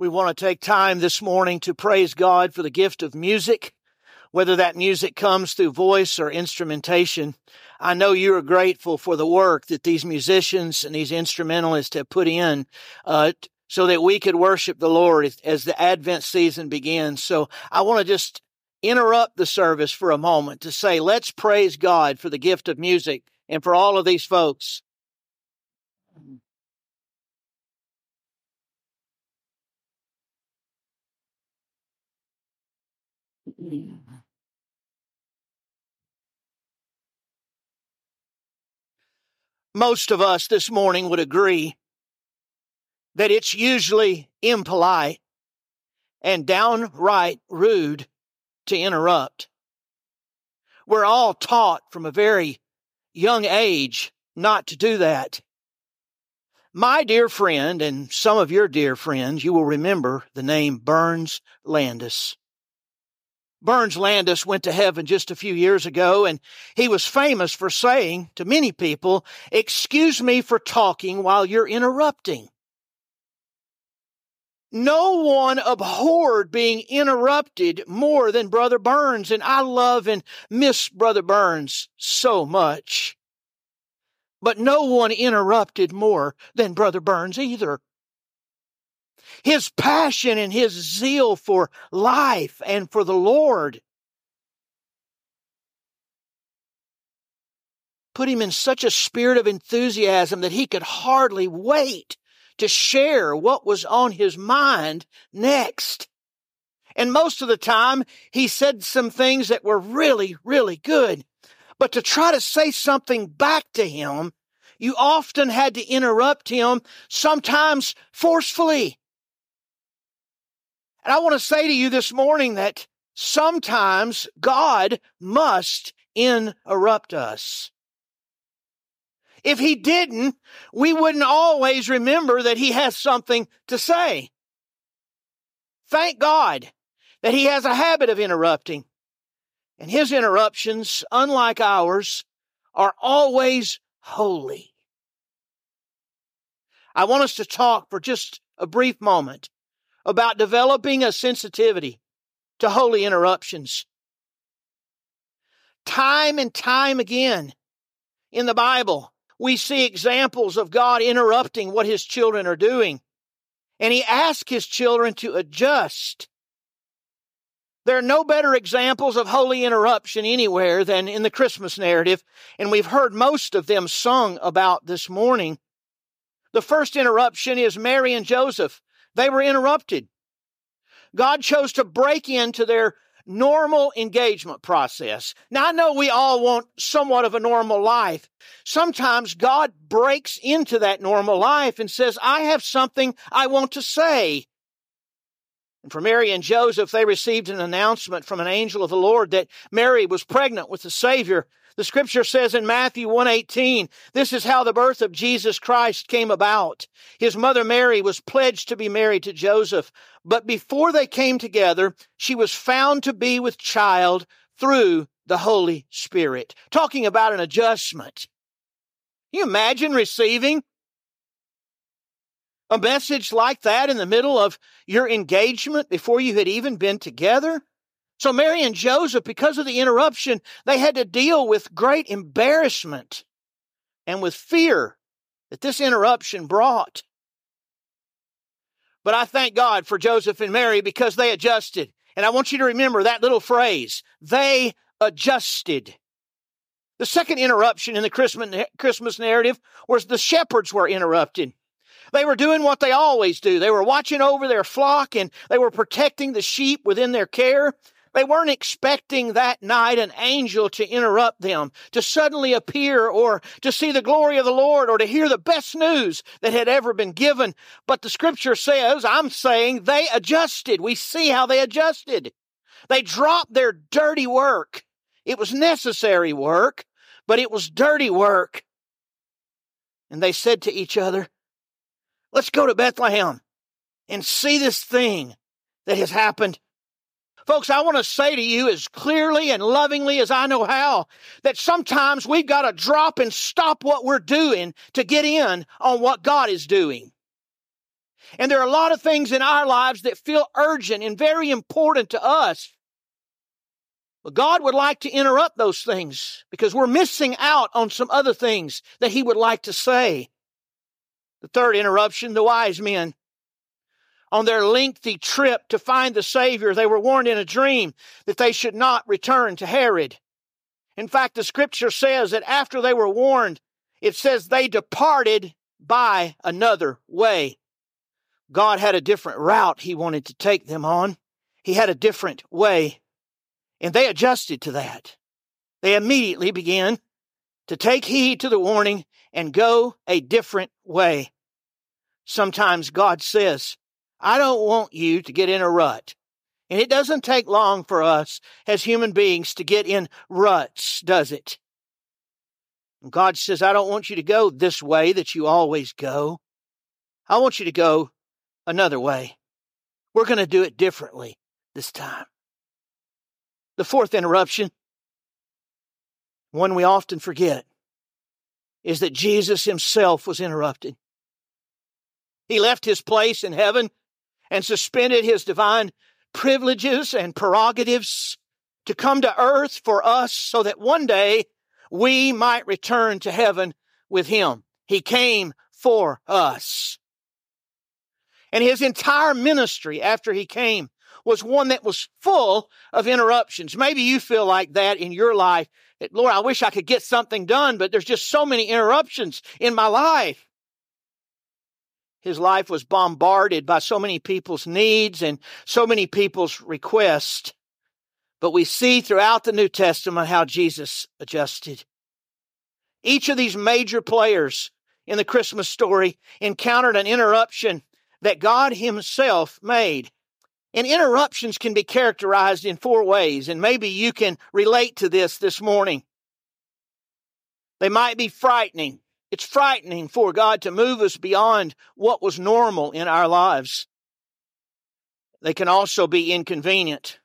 We want to take time this morning to praise God for the gift of music, whether that music comes through voice or instrumentation. I know you are grateful for the work that these musicians and these instrumentalists have put in uh, so that we could worship the Lord as the Advent season begins. So I want to just interrupt the service for a moment to say, let's praise God for the gift of music and for all of these folks. Most of us this morning would agree that it's usually impolite and downright rude to interrupt. We're all taught from a very young age not to do that. My dear friend, and some of your dear friends, you will remember the name Burns Landis. Burns Landis went to heaven just a few years ago, and he was famous for saying to many people, Excuse me for talking while you're interrupting. No one abhorred being interrupted more than Brother Burns, and I love and miss Brother Burns so much. But no one interrupted more than Brother Burns either. His passion and his zeal for life and for the Lord put him in such a spirit of enthusiasm that he could hardly wait to share what was on his mind next. And most of the time, he said some things that were really, really good. But to try to say something back to him, you often had to interrupt him, sometimes forcefully. And I want to say to you this morning that sometimes God must interrupt us. If he didn't, we wouldn't always remember that he has something to say. Thank God that he has a habit of interrupting. And his interruptions, unlike ours, are always holy. I want us to talk for just a brief moment about developing a sensitivity to holy interruptions. Time and time again in the Bible, we see examples of God interrupting what his children are doing. And he asks his children to adjust. There are no better examples of holy interruption anywhere than in the Christmas narrative, and we've heard most of them sung about this morning. The first interruption is Mary and Joseph. They were interrupted. God chose to break into their normal engagement process. Now, I know we all want somewhat of a normal life. Sometimes God breaks into that normal life and says, I have something I want to say. And for Mary and Joseph, they received an announcement from an angel of the Lord that Mary was pregnant with the Savior. The scripture says in Matthew 118, this is how the birth of Jesus Christ came about. His mother Mary was pledged to be married to Joseph, but before they came together, she was found to be with child through the Holy Spirit. Talking about an adjustment. Can you imagine receiving a message like that in the middle of your engagement before you had even been together? So Mary and Joseph, because of the interruption, they had to deal with great embarrassment and with fear that this interruption brought. But I thank God for Joseph and Mary because they adjusted. And I want you to remember that little phrase. They adjusted. The second interruption in the Christmas narrative was the shepherds were interrupted. They were doing what they always do. They were watching over their flock and they were protecting the sheep within their care. They weren't expecting that night an angel to interrupt them, to suddenly appear, or to see the glory of the Lord, or to hear the best news that had ever been given. But the scripture says, I'm saying they adjusted. We see how they adjusted. They dropped their dirty work. It was necessary work, but it was dirty work. And they said to each other, Let's go to Bethlehem and see this thing that has happened Folks, I want to say to you as clearly and lovingly as I know how that sometimes we've got to drop and stop what we're doing to get in on what God is doing. And there are a lot of things in our lives that feel urgent and very important to us. But God would like to interrupt those things because we're missing out on some other things that He would like to say. The third interruption, the wise men. On their lengthy trip to find the Savior, they were warned in a dream that they should not return to Herod. In fact, the scripture says that after they were warned, it says they departed by another way. God had a different route he wanted to take them on. He had a different way. And they adjusted to that. They immediately began to take heed to the warning and go a different way. Sometimes God says, I don't want you to get in a rut. And it doesn't take long for us as human beings to get in ruts, does it? God says, I don't want you to go this way that you always go. I want you to go another way. We're going to do it differently this time. The fourth interruption, one we often forget, is that Jesus himself was interrupted. He left his place in heaven and suspended his divine privileges and prerogatives to come to earth for us so that one day we might return to heaven with him. He came for us. And his entire ministry after he came was one that was full of interruptions. Maybe you feel like that in your life. Lord, I wish I could get something done, but there's just so many interruptions in my life. His life was bombarded by so many people's needs and so many people's requests. But we see throughout the New Testament how Jesus adjusted. Each of these major players in the Christmas story encountered an interruption that God Himself made. And interruptions can be characterized in four ways, and maybe you can relate to this this morning. They might be frightening. It's frightening for God to move us beyond what was normal in our lives. They can also be inconvenient.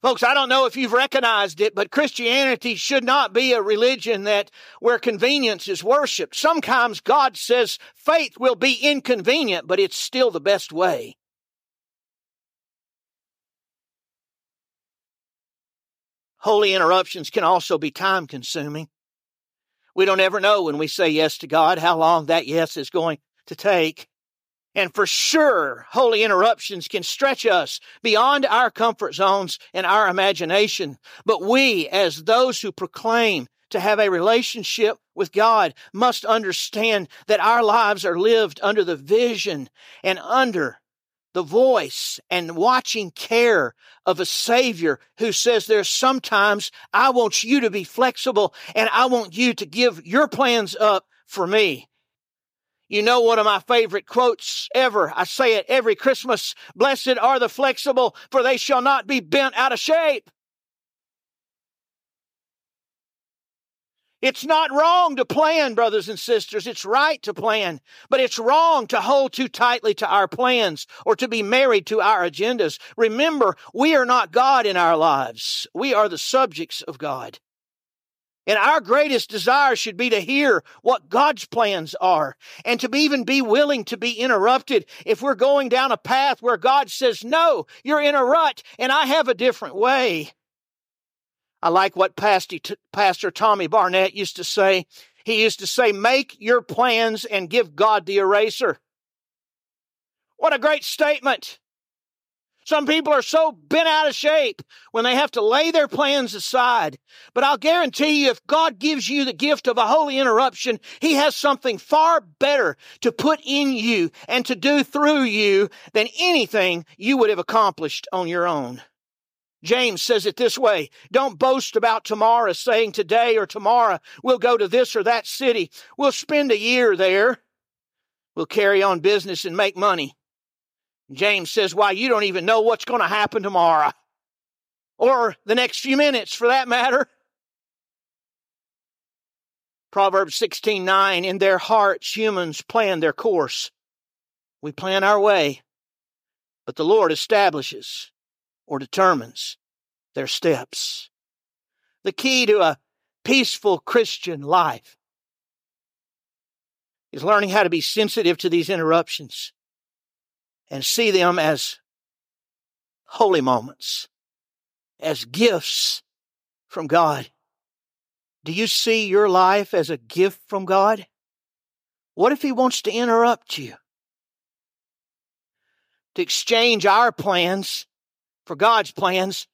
Folks, I don't know if you've recognized it, but Christianity should not be a religion that where convenience is worshiped. Sometimes God says faith will be inconvenient, but it's still the best way. Holy interruptions can also be time consuming. We don't ever know when we say yes to God how long that yes is going to take. And for sure, holy interruptions can stretch us beyond our comfort zones and our imagination. But we, as those who proclaim to have a relationship with God, must understand that our lives are lived under the vision and under the voice and watching care of a Savior who says there's sometimes I want you to be flexible and I want you to give your plans up for me. You know, one of my favorite quotes ever. I say it every Christmas. Blessed are the flexible, for they shall not be bent out of shape. It's not wrong to plan, brothers and sisters. It's right to plan. But it's wrong to hold too tightly to our plans or to be married to our agendas. Remember, we are not God in our lives. We are the subjects of God. And our greatest desire should be to hear what God's plans are and to even be willing to be interrupted if we're going down a path where God says, no, you're in a rut and I have a different way. I like what Pastor Tommy Barnett used to say. He used to say, make your plans and give God the eraser. What a great statement. Some people are so bent out of shape when they have to lay their plans aside. But I'll guarantee you, if God gives you the gift of a holy interruption, He has something far better to put in you and to do through you than anything you would have accomplished on your own. James says it this way Don't boast about tomorrow, saying today or tomorrow we'll go to this or that city. We'll spend a year there. We'll carry on business and make money. James says, Why, you don't even know what's going to happen tomorrow or the next few minutes for that matter. Proverbs 16 9, in their hearts, humans plan their course. We plan our way, but the Lord establishes or determines their steps. The key to a peaceful Christian life is learning how to be sensitive to these interruptions and see them as holy moments, as gifts from God. Do you see your life as a gift from God? What if He wants to interrupt you? To exchange our plans for God's plans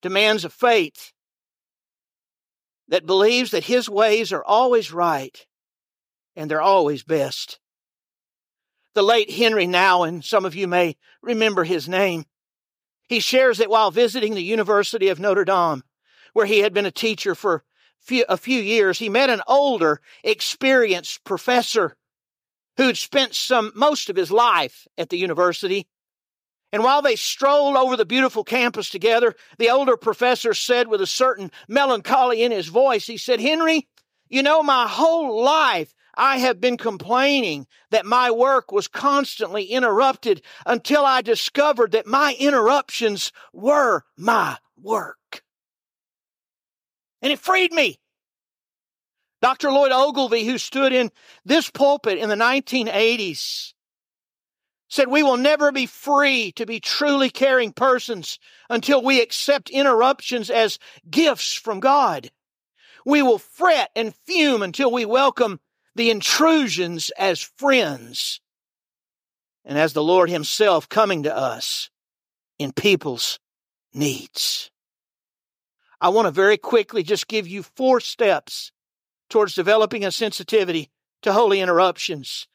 demands a faith that believes that His ways are always right and they're always best. The late Henri Nouwen, some of you may remember his name, he shares that while visiting the University of Notre Dame, where he had been a teacher for few, a few years, he met an older, experienced professor who'd spent some most of his life at the university. And while they strolled over the beautiful campus together, the older professor said with a certain melancholy in his voice, he said, Henri, you know, my whole life I have been complaining that my work was constantly interrupted until I discovered that my interruptions were my work. And it freed me. Dr. Lloyd Ogilvie, who stood in this pulpit in the 1980s, said, We will never be free to be truly caring persons until we accept interruptions as gifts from God. We will fret and fume until we welcome the intrusions as friends and as the Lord Himself coming to us in people's needs. I want to very quickly just give you four steps towards developing a sensitivity to holy interruptions.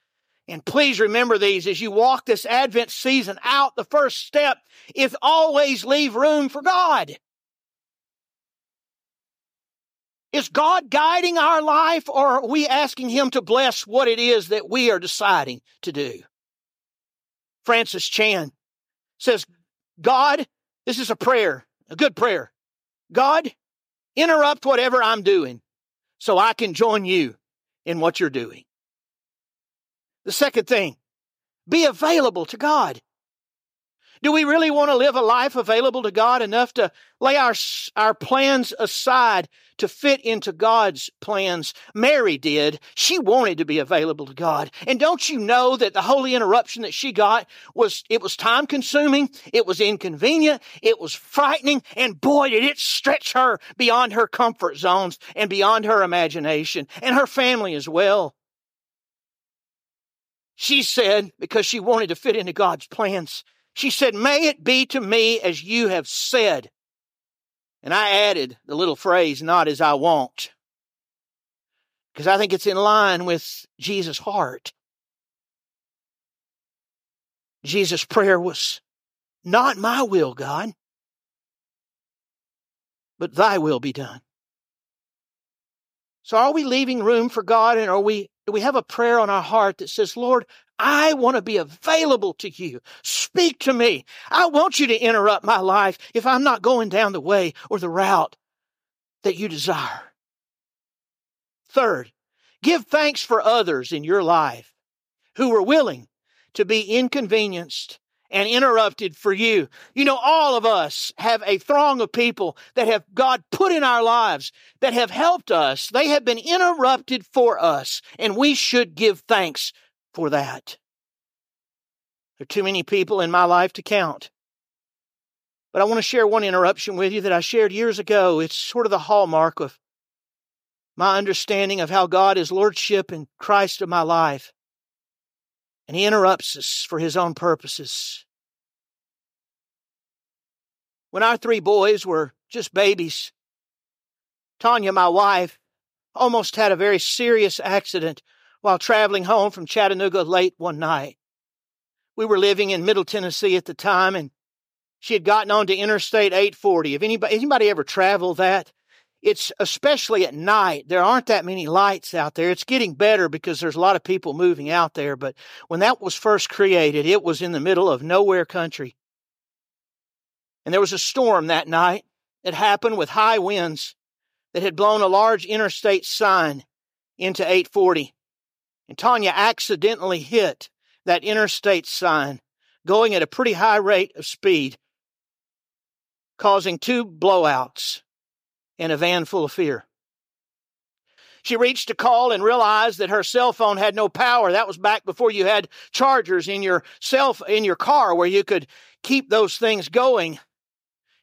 And please remember these as you walk this Advent season out. The first step is always leave room for God. Is God guiding our life or are we asking Him to bless what it is that we are deciding to do? Francis Chan says, God, this is a prayer, a good prayer. God, interrupt whatever I'm doing so I can join you in what you're doing. The second thing, be available to God. Do we really want to live a life available to God enough to lay our, our plans aside to fit into God's plans? Mary did. She wanted to be available to God. And don't you know that the holy interruption that she got was, it was time consuming, it was inconvenient, it was frightening, and boy, did it stretch her beyond her comfort zones and beyond her imagination and her family as well. She said, because she wanted to fit into God's plans, she said, May it be to me as you have said. And I added the little phrase, not as I want, because I think it's in line with Jesus' heart. Jesus' prayer was, Not my will, God, but thy will be done. So are we leaving room for God and are we we have a prayer on our heart that says, Lord, I want to be available to you. Speak to me. I want you to interrupt my life if I'm not going down the way or the route that you desire. Third, give thanks for others in your life who were willing to be inconvenienced and interrupted for you. You know, all of us have a throng of people that have God put in our lives that have helped us. They have been interrupted for us, and we should give thanks for that. There are too many people in my life to count. But I want to share one interruption with you that I shared years ago. It's sort of the hallmark of my understanding of how God is Lordship and Christ of my life. And He interrupts us for His own purposes. When our three boys were just babies, Tanya, my wife, almost had a very serious accident while traveling home from Chattanooga late one night. We were living in Middle Tennessee at the time, and she had gotten onto Interstate 840. If anybody, anybody ever traveled that, it's especially at night. There aren't that many lights out there. It's getting better because there's a lot of people moving out there. But when that was first created, it was in the middle of nowhere country. And there was a storm that night. It happened with high winds that had blown a large interstate sign into 840. And Tanya accidentally hit that interstate sign going at a pretty high rate of speed, causing two blowouts and a van full of fear. She reached to call and realized that her cell phone had no power. That was back before you had chargers in your self in your car where you could keep those things going.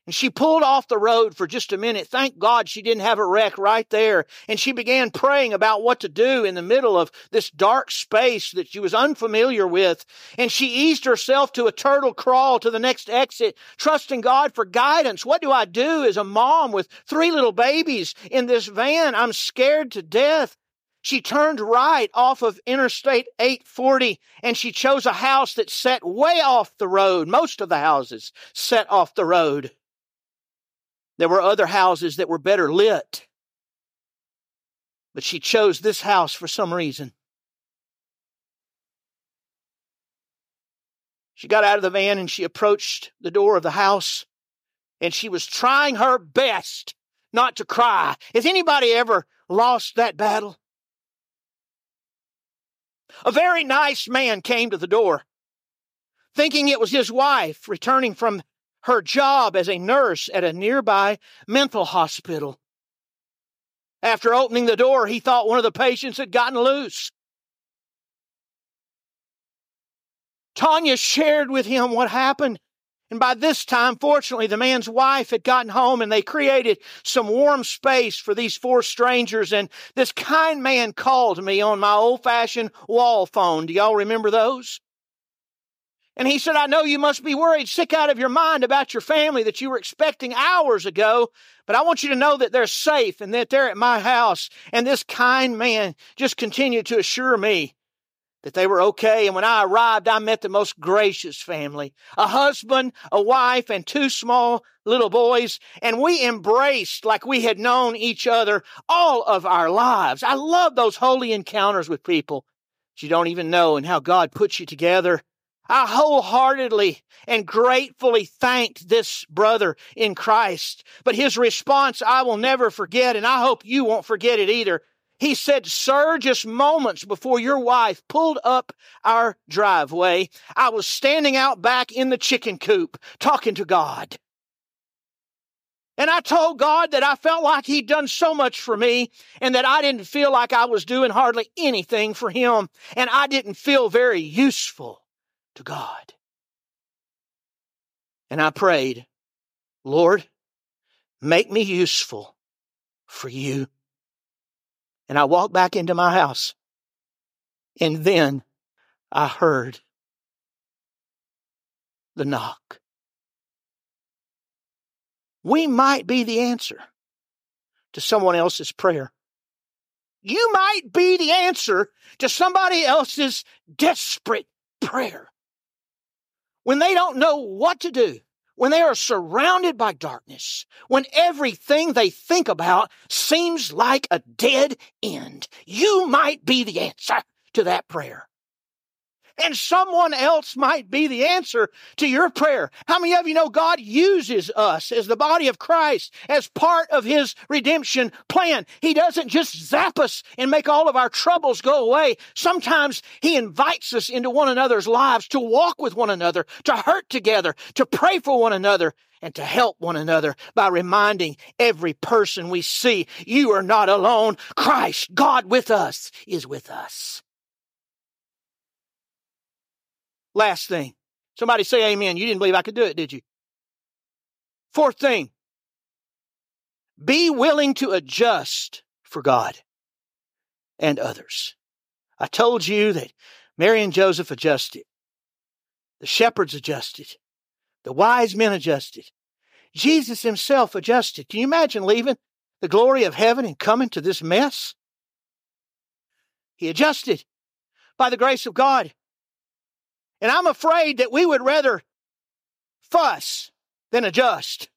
And she pulled off the road for just a minute. Thank God she didn't have a wreck right there. And she began praying about what to do in the middle of this dark space that she was unfamiliar with. And she eased herself to a turtle crawl to the next exit, trusting God for guidance. What do I do as a mom with three little babies in this van? I'm scared to death. She turned right off of Interstate 840 and she chose a house that set way off the road. Most of the houses set off the road. There were other houses that were better lit. But she chose this house for some reason. She got out of the van and she approached the door of the house and she was trying her best not to cry. Has anybody ever lost that battle? A very nice man came to the door, thinking it was his wife returning from her job as a nurse at a nearby mental hospital. After opening the door, he thought one of the patients had gotten loose. Tanya shared with him what happened. And by this time, fortunately, the man's wife had gotten home and they created some warm space for these four strangers. And this kind man called me on my old fashioned wall phone. Do y'all remember those? And he said, I know you must be worried, sick out of your mind about your family that you were expecting hours ago, but I want you to know that they're safe and that they're at my house. And this kind man just continued to assure me that they were okay. And when I arrived, I met the most gracious family a husband, a wife, and two small little boys. And we embraced like we had known each other all of our lives. I love those holy encounters with people that you don't even know and how God puts you together I wholeheartedly and gratefully thanked this brother in Christ. But his response I will never forget, and I hope you won't forget it either. He said, Sir, just moments before your wife pulled up our driveway, I was standing out back in the chicken coop talking to God. And I told God that I felt like He'd done so much for me and that I didn't feel like I was doing hardly anything for Him and I didn't feel very useful to God. And I prayed, Lord, make me useful for you. And I walked back into my house. And then I heard the knock. We might be the answer to someone else's prayer. You might be the answer to somebody else's desperate prayer when they don't know what to do, when they are surrounded by darkness, when everything they think about seems like a dead end, you might be the answer to that prayer and someone else might be the answer to your prayer. How many of you know God uses us as the body of Christ as part of His redemption plan? He doesn't just zap us and make all of our troubles go away. Sometimes He invites us into one another's lives to walk with one another, to hurt together, to pray for one another, and to help one another by reminding every person we see, you are not alone. Christ, God with us, is with us. Last thing. Somebody say amen. You didn't believe I could do it, did you? Fourth thing. Be willing to adjust for God and others. I told you that Mary and Joseph adjusted. The shepherds adjusted. The wise men adjusted. Jesus himself adjusted. Can you imagine leaving the glory of heaven and coming to this mess? He adjusted by the grace of God. And I'm afraid that we would rather fuss than adjust.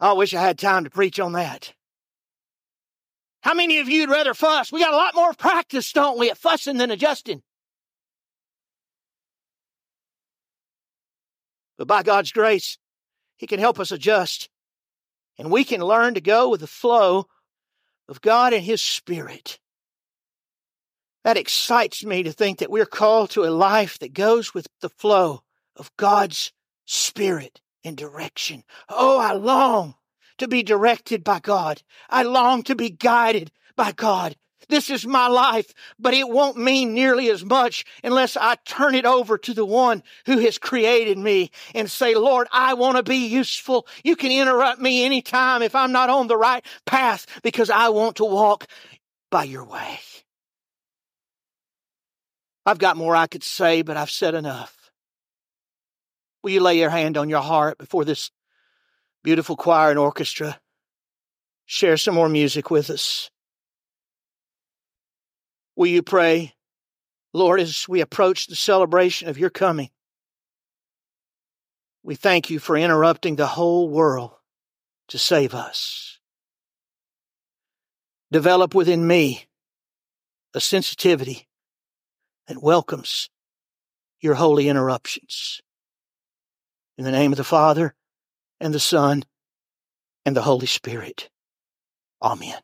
I wish I had time to preach on that. How many of you would rather fuss? We got a lot more practice, don't we, at fussing than adjusting. But by God's grace, He can help us adjust. And we can learn to go with the flow of God and His Spirit. That excites me to think that we're called to a life that goes with the flow of God's Spirit and direction. Oh, I long to be directed by God. I long to be guided by God. This is my life, but it won't mean nearly as much unless I turn it over to the one who has created me and say, Lord, I want to be useful. You can interrupt me anytime if I'm not on the right path because I want to walk by your way. I've got more I could say, but I've said enough. Will you lay your hand on your heart before this beautiful choir and orchestra? Share some more music with us. Will you pray, Lord, as we approach the celebration of your coming? We thank you for interrupting the whole world to save us. Develop within me a sensitivity that welcomes your holy interruptions. In the name of the Father, and the Son, and the Holy Spirit. Amen.